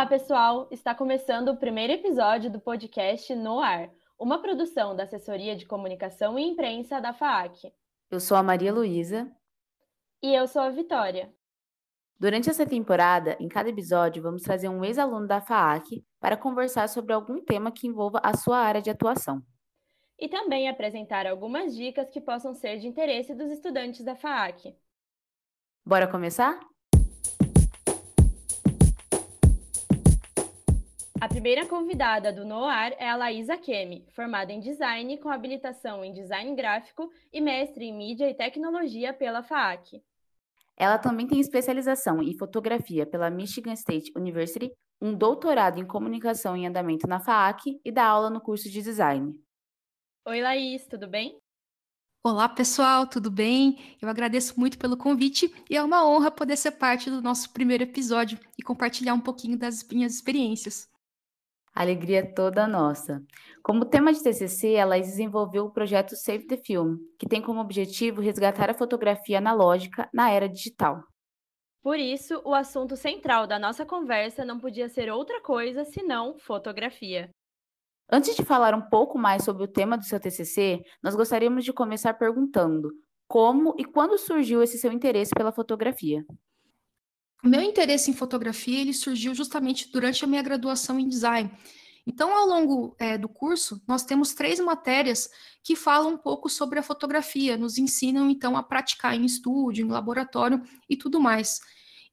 Olá, pessoal! Está começando o primeiro episódio do podcast No Ar, uma produção da Assessoria de Comunicação e Imprensa da FAAC. Eu sou a Maria Luísa. E eu sou a Vitória. Durante essa temporada, em cada episódio, vamos trazer um ex-aluno da FAAC para conversar sobre algum tema que envolva a sua área de atuação. E também apresentar algumas dicas que possam ser de interesse dos estudantes da FAAC. Bora começar? A primeira convidada do NOAR é a Laísa Kemi, formada em design com habilitação em design gráfico e mestre em mídia e tecnologia pela FAAC. Ela também tem especialização em fotografia pela Michigan State University, um doutorado em comunicação em andamento na FAAC e dá aula no curso de design. Oi, Laís, tudo bem? Olá, pessoal, tudo bem? Eu agradeço muito pelo convite e é uma honra poder ser parte do nosso primeiro episódio e compartilhar um pouquinho das minhas experiências. Alegria toda nossa. Como tema de TCC, ela desenvolveu o projeto Save the Film, que tem como objetivo resgatar a fotografia analógica na era digital. Por isso, o assunto central da nossa conversa não podia ser outra coisa senão fotografia. Antes de falar um pouco mais sobre o tema do seu TCC, nós gostaríamos de começar perguntando como e quando surgiu esse seu interesse pela fotografia. O meu interesse em fotografia ele surgiu justamente durante a minha graduação em design. Então, ao longo é, do curso, nós temos três matérias que falam um pouco sobre a fotografia, nos ensinam então a praticar em estúdio, em laboratório e tudo mais.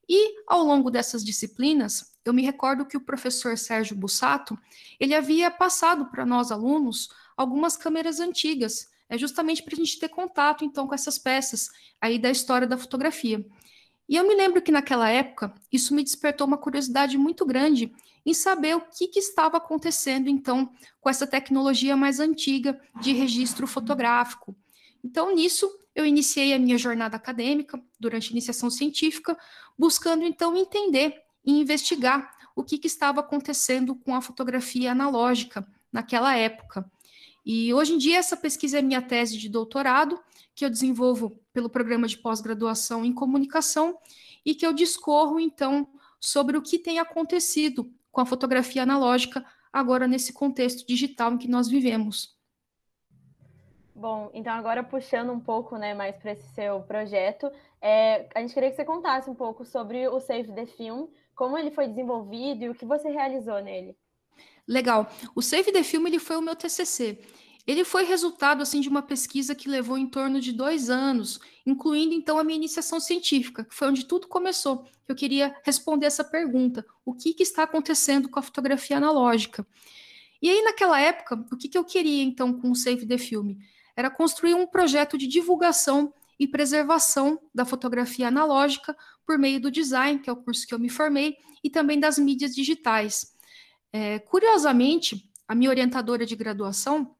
E ao longo dessas disciplinas, eu me recordo que o professor Sérgio Bussato, ele havia passado para nós alunos algumas câmeras antigas, é justamente para a gente ter contato então com essas peças aí da história da fotografia. E eu me lembro que naquela época isso me despertou uma curiosidade muito grande em saber o que, que, estava acontecendo então com essa tecnologia mais antiga de registro fotográfico. Então, nisso, eu iniciei a minha jornada acadêmica durante a iniciação científica, buscando então entender e investigar o que, que estava acontecendo com a fotografia analógica naquela época. E hoje em dia, essa pesquisa é minha tese de doutorado, que eu desenvolvo pelo programa de pós-graduação em comunicação e que eu discorro, então, sobre o que tem acontecido com a fotografia analógica agora nesse contexto digital em que nós vivemos. Bom, então agora puxando um pouco né, mais para esse seu projeto, é, a gente queria que você contasse um pouco sobre o Save the Film, como ele foi desenvolvido e o que você realizou nele. Legal. O Save the Film ele foi o meu TCC. Ele foi resultado assim de uma pesquisa que levou em torno de dois anos, incluindo então a minha iniciação científica, que foi onde tudo começou. Eu queria responder essa pergunta: o que, que está acontecendo com a fotografia analógica? E aí, naquela época, o que, que eu queria então com o Save the Film? Era construir um projeto de divulgação e preservação da fotografia analógica por meio do design, que é o curso que eu me formei, e também das mídias digitais. É, curiosamente, a minha orientadora de graduação,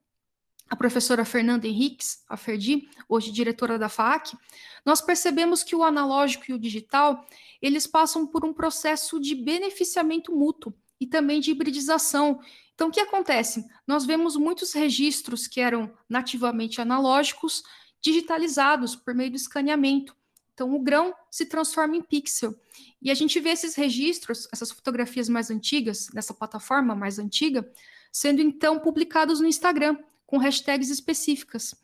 a professora Fernanda Henriques, a Ferdi, hoje diretora da FAC, nós percebemos que o analógico e o digital, eles passam por um processo de beneficiamento mútuo e também de hibridização. Então, o que acontece? Nós vemos muitos registros que eram nativamente analógicos digitalizados por meio do escaneamento. Então, o grão se transforma em pixel. E a gente vê esses registros, essas fotografias mais antigas, nessa plataforma mais antiga, sendo então publicados no Instagram com hashtags específicas.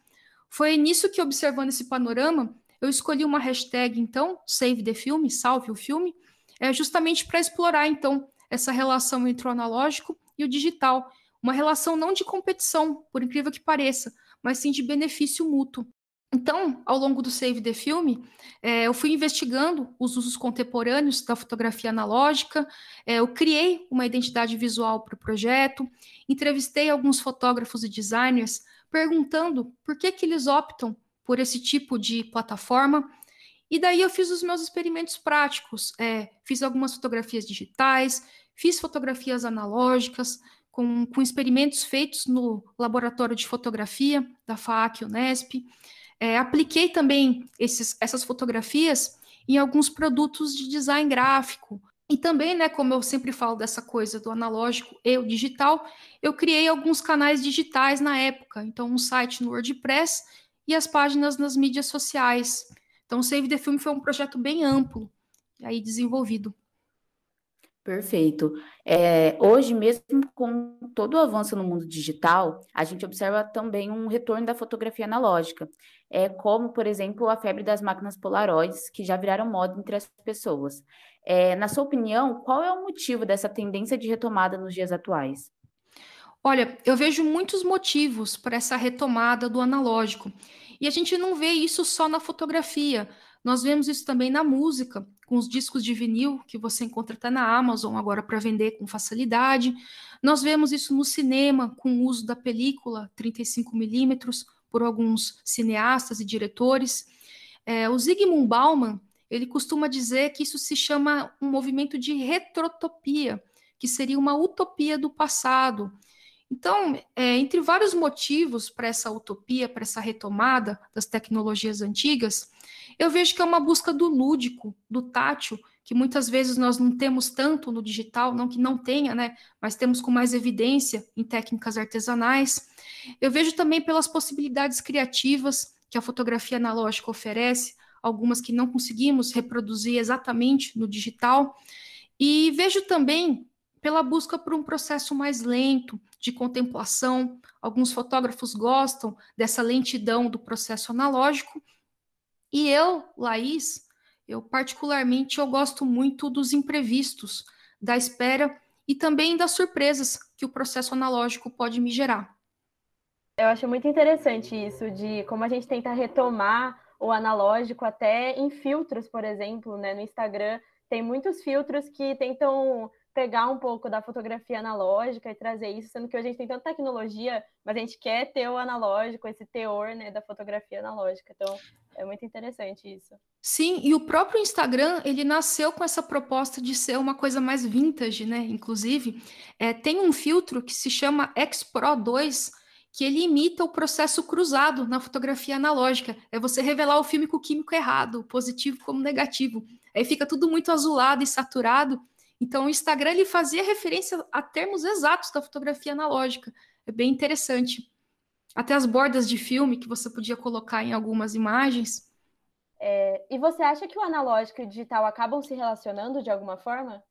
Foi nisso que, observando esse panorama, eu escolhi uma hashtag, então, Save the Film, salve o filme, é justamente para explorar, então, essa relação entre o analógico e o digital. Uma relação não de competição, por incrível que pareça, mas sim de benefício mútuo. Então, ao longo do Save the Film, é, eu fui investigando os usos contemporâneos da fotografia analógica, é, eu criei uma identidade visual para o projeto, entrevistei alguns fotógrafos e designers perguntando por que, que eles optam por esse tipo de plataforma. E daí eu fiz os meus experimentos práticos, é, fiz algumas fotografias digitais, fiz fotografias analógicas, com, com experimentos feitos no laboratório de fotografia da FAAC Unesp. É, apliquei também esses, essas fotografias em alguns produtos de design gráfico. E também, né, como eu sempre falo dessa coisa do analógico e o digital, eu criei alguns canais digitais na época. Então, um site no WordPress e as páginas nas mídias sociais. Então, o Save the Film foi um projeto bem amplo aí desenvolvido. Perfeito. É, hoje, mesmo com todo o avanço no mundo digital, a gente observa também um retorno da fotografia analógica, é, como, por exemplo, a febre das máquinas polaroides, que já viraram moda entre as pessoas. É, na sua opinião, qual é o motivo dessa tendência de retomada nos dias atuais? Olha, eu vejo muitos motivos para essa retomada do analógico. E a gente não vê isso só na fotografia. Nós vemos isso também na música, com os discos de vinil que você encontra até na Amazon agora para vender com facilidade. Nós vemos isso no cinema, com o uso da película 35mm por alguns cineastas e diretores. É, o Zygmunt Bauman ele costuma dizer que isso se chama um movimento de retrotopia, que seria uma utopia do passado. Então, é, entre vários motivos para essa utopia, para essa retomada das tecnologias antigas, eu vejo que é uma busca do lúdico, do tátil, que muitas vezes nós não temos tanto no digital, não que não tenha, né, mas temos com mais evidência em técnicas artesanais. Eu vejo também pelas possibilidades criativas que a fotografia analógica oferece, algumas que não conseguimos reproduzir exatamente no digital. E vejo também pela busca por um processo mais lento de contemplação. Alguns fotógrafos gostam dessa lentidão do processo analógico, e eu, Laís, eu particularmente eu gosto muito dos imprevistos, da espera e também das surpresas que o processo analógico pode me gerar. Eu acho muito interessante isso de como a gente tenta retomar o analógico até em filtros, por exemplo, né? No Instagram tem muitos filtros que tentam pegar um pouco da fotografia analógica e trazer isso, sendo que hoje a gente tem tanta tecnologia, mas a gente quer ter o analógico, esse teor né, da fotografia analógica. Então, é muito interessante isso. Sim, e o próprio Instagram, ele nasceu com essa proposta de ser uma coisa mais vintage, né? Inclusive, é, tem um filtro que se chama X-Pro 2, que ele imita o processo cruzado na fotografia analógica. É você revelar o filme com o químico errado, positivo como negativo. Aí fica tudo muito azulado e saturado, então, o Instagram ele fazia referência a termos exatos da fotografia analógica. É bem interessante. Até as bordas de filme que você podia colocar em algumas imagens. É, e você acha que o analógico e o digital acabam se relacionando de alguma forma?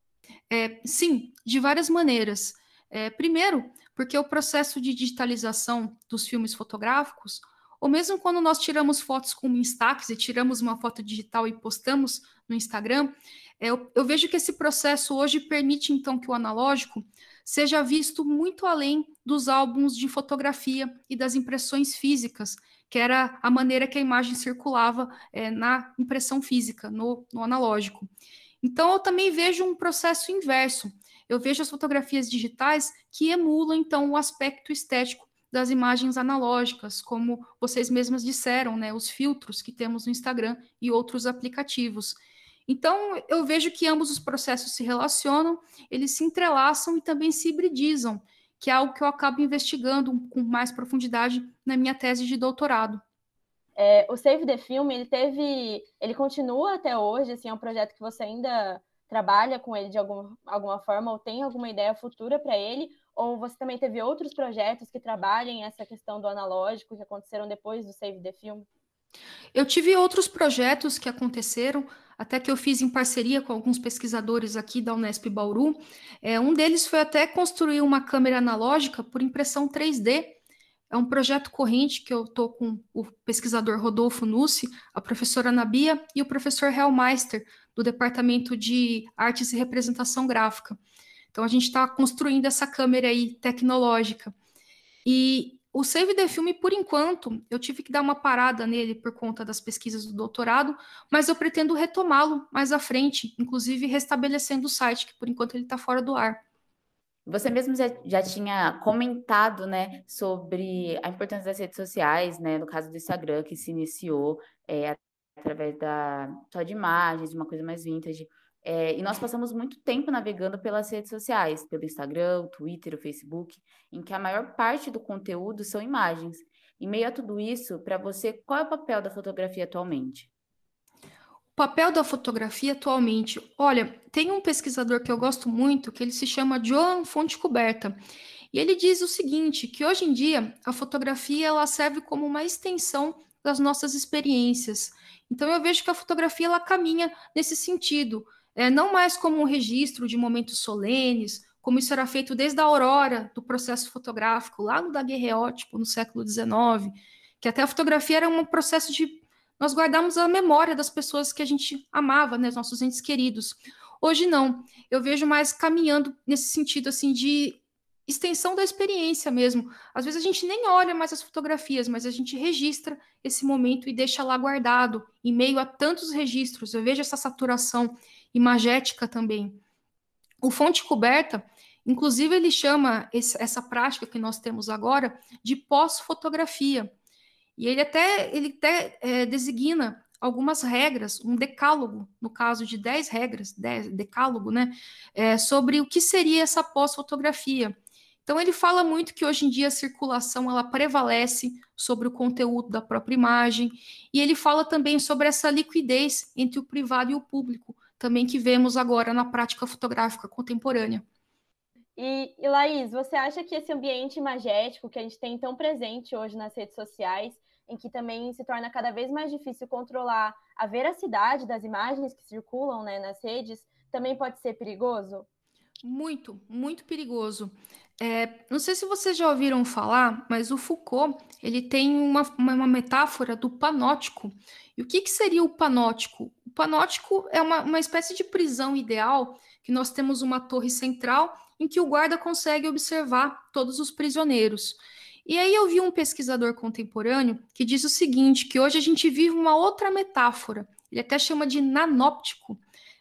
É, sim, de várias maneiras. É, primeiro, porque o processo de digitalização dos filmes fotográficos, ou mesmo quando nós tiramos fotos com Instax e tiramos uma foto digital e postamos no Instagram, eu, eu vejo que esse processo hoje permite, então, que o analógico seja visto muito além dos álbuns de fotografia e das impressões físicas, que era a maneira que a imagem circulava é, na impressão física, no, no, analógico. Então, eu também vejo um processo inverso. Eu vejo as fotografias digitais que emulam, então, o aspecto estético das imagens analógicas, como vocês mesmas disseram, né, os filtros que temos no Instagram e outros aplicativos. Então, eu vejo que ambos os processos se relacionam, eles se entrelaçam e também se hibridizam, que é algo que eu acabo investigando com mais profundidade na minha tese de doutorado. É, o Save the Film, ele teve, ele continua até hoje, assim, é um projeto que você ainda trabalha com ele de algum, alguma forma ou tem alguma ideia futura para ele, ou você também teve outros projetos que trabalhem essa questão do analógico que aconteceram depois do Save the Film? Eu tive outros projetos que aconteceram, até que eu fiz em parceria com alguns pesquisadores aqui da Unesp Bauru. É, um deles foi até construir uma câmera analógica por impressão 3D. É um projeto corrente que eu estou com o pesquisador Rodolfo Nussi, a professora Nabia e o professor Hellmeister, do Departamento de Artes e Representação Gráfica. Então, a gente está construindo essa câmera aí tecnológica. E o Save the Film, por enquanto, eu tive que dar uma parada nele por conta das pesquisas do doutorado, mas eu pretendo retomá-lo mais à frente, inclusive restabelecendo o site, que por enquanto ele está fora do ar. Você mesmo já, já, tinha comentado, né, sobre a importância das redes sociais, né, no caso do Instagram, que se iniciou é, através da só de imagens, de uma coisa mais vintage. É, e nós passamos muito tempo navegando pelas redes sociais, pelo Instagram, o Twitter, o Facebook, em que a maior parte do conteúdo são imagens. Em meio a tudo isso, para você, qual é o papel da fotografia atualmente? O papel da fotografia atualmente, olha, tem um pesquisador que eu gosto muito, que ele se chama Joan Fonte Coberta, e ele diz o seguinte, que hoje em dia a fotografia ela serve como uma extensão das nossas experiências. Então eu vejo que a fotografia ela caminha nesse sentido é, não mais como um registro de momentos solenes, como isso era feito desde a aurora do processo fotográfico, lá no daguerreótipo, no século XIX, que até a fotografia era um processo de nós guardarmos a memória das pessoas que a gente amava, né, nossos entes queridos. Hoje não, eu vejo mais caminhando nesse sentido assim de extensão da experiência mesmo. Às vezes a gente nem olha mais as fotografias, mas a gente registra esse momento e deixa lá guardado, em meio a tantos registros. Eu vejo essa saturação imagética também. O fonte coberta, inclusive, ele chama esse, essa prática que nós temos agora de pós-fotografia. E ele até, ele até é, designa algumas regras, um decálogo, no caso de 10 regras, 10, decálogo, né, é, sobre o que seria essa pós-fotografia. Então ele fala muito que hoje em dia a circulação ela prevalece sobre o conteúdo da própria imagem, e ele fala também sobre essa liquidez entre o privado e o público, também que vemos agora na prática fotográfica contemporânea. E, e Laís, você acha que esse ambiente imagético que a gente tem tão presente hoje nas redes sociais, em que também se torna cada vez mais difícil controlar a veracidade das imagens que circulam né, nas redes, também pode ser perigoso? Muito, muito perigoso. É, não sei se vocês já ouviram falar, mas o Foucault ele tem uma, uma metáfora do panótico. E o que, que seria o panótico? O panótico é uma, uma espécie de prisão ideal que nós temos uma torre central em que o guarda consegue observar todos os prisioneiros. E aí eu vi um pesquisador contemporâneo que diz o seguinte, que hoje a gente vive uma outra metáfora. Ele até chama de nanóptico,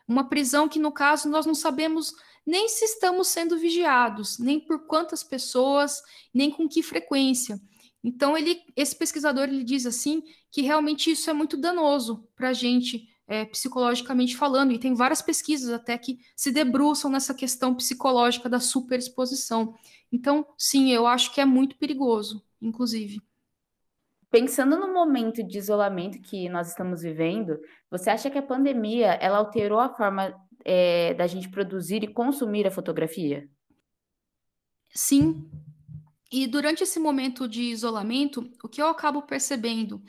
uma prisão que no caso nós não sabemos nem se estamos sendo vigiados, nem por quantas pessoas, nem com que frequência. Então, ele, esse pesquisador ele diz assim que realmente isso é muito danoso para a gente, é, psicologicamente falando, e tem várias pesquisas até que se debruçam nessa questão psicológica da superexposição. Então, sim, eu acho que é muito perigoso, inclusive. Pensando no momento de isolamento que nós estamos vivendo, você acha que a pandemia ela alterou a forma é, da gente produzir e consumir a fotografia? Sim. E durante esse momento de isolamento, o que eu acabo percebendo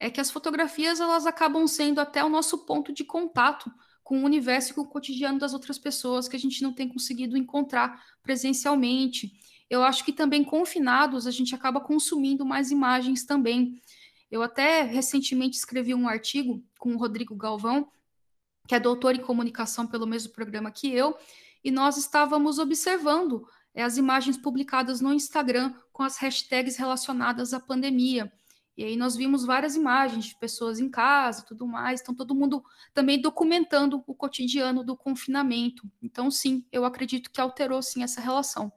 é que as fotografias elas acabam sendo até o nosso ponto de contato com o universo e com o cotidiano das outras pessoas que a gente não tem conseguido encontrar presencialmente. Eu acho que também confinados a gente acaba consumindo mais imagens também. Eu até recentemente escrevi um artigo com o Rodrigo Galvão que é doutor em comunicação pelo mesmo programa que eu, e nós estávamos observando é, as imagens publicadas no Instagram com as hashtags relacionadas à pandemia. E aí nós vimos várias imagens de pessoas em casa, tudo mais. Então todo mundo também documentando o cotidiano do confinamento. Então sim, eu acredito que alterou sim essa relação.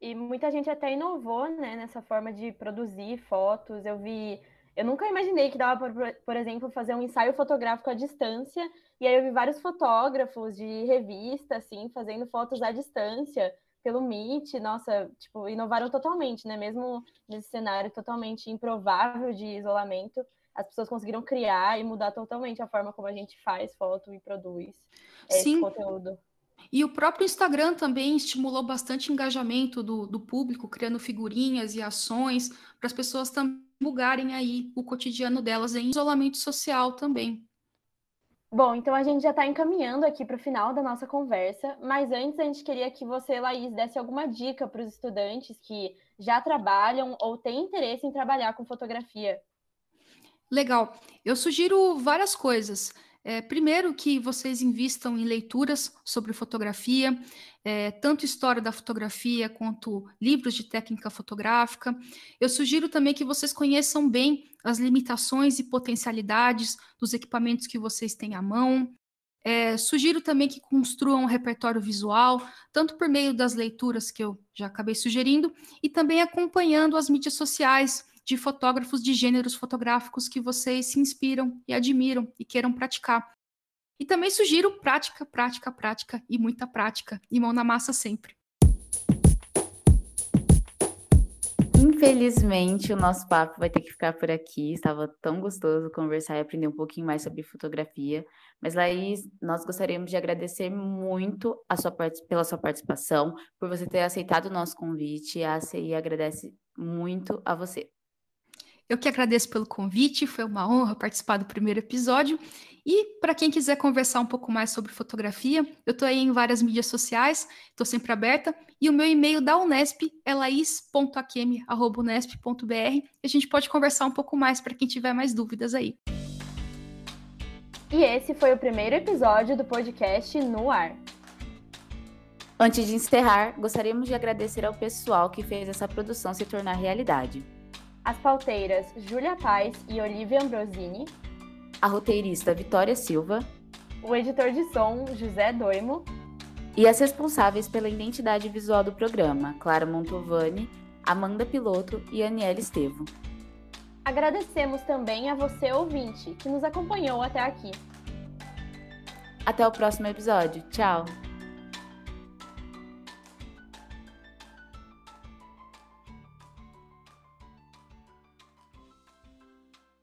E muita gente até inovou, né, nessa forma de produzir fotos. Eu vi eu nunca imaginei que dava, por, por exemplo, fazer um ensaio fotográfico à distância. E aí eu vi vários fotógrafos de revista, assim, fazendo fotos à distância pelo Meet. Nossa, tipo, inovaram totalmente, né? Mesmo nesse cenário totalmente improvável de isolamento, as pessoas conseguiram criar e mudar totalmente a forma como a gente faz foto e produz esse conteúdo. E o próprio Instagram também estimulou bastante engajamento do, do público, criando figurinhas e ações para as pessoas também divulgarem aí o cotidiano delas em isolamento social também. Bom, então a gente já está encaminhando aqui para o final da nossa conversa, mas antes a gente queria que você, Laís, desse alguma dica para os estudantes que já trabalham ou têm interesse em trabalhar com fotografia. Legal. Eu sugiro várias coisas. É, primeiro, que vocês invistam em leituras sobre fotografia, é, tanto história da fotografia quanto livros de técnica fotográfica. Eu sugiro também que vocês conheçam bem as limitações e potencialidades dos equipamentos que vocês têm à mão. É, sugiro também que construam um repertório visual, tanto por meio das leituras que eu já acabei sugerindo, e também acompanhando as mídias sociais de fotógrafos de gêneros fotográficos que vocês se inspiram e admiram e queiram praticar. E também sugiro prática, prática, prática e muita prática, e mão na massa sempre. Infelizmente, o nosso papo vai ter que ficar por aqui. Estava tão gostoso conversar e aprender um pouquinho mais sobre fotografia. Mas, Laís, nós gostaríamos de agradecer muito sua, pela sua participação, por você ter aceitado o nosso convite. A ACI agradece muito a você. Eu que agradeço pelo convite, foi uma honra participar do primeiro episódio. E para quem quiser conversar um pouco mais sobre fotografia, eu estou aí em várias mídias sociais, estou sempre aberta. E o meu e-mail da Unesp é lais.akemi.unesp.br. E a gente pode conversar um pouco mais para quem tiver mais dúvidas aí. E esse foi o primeiro episódio do podcast No Ar. Antes de encerrar, gostaríamos de agradecer ao pessoal que fez essa produção se tornar realidade. As pauteiras Júlia Paz e Olivia Ambrosini. A roteirista Vitória Silva. O editor de som José Doimo. E as responsáveis pela identidade visual do programa, Clara Montovani, Amanda Piloto e Aniela Estevo. Agradecemos também a você, ouvinte, que nos acompanhou até aqui. Até o próximo episódio. Tchau!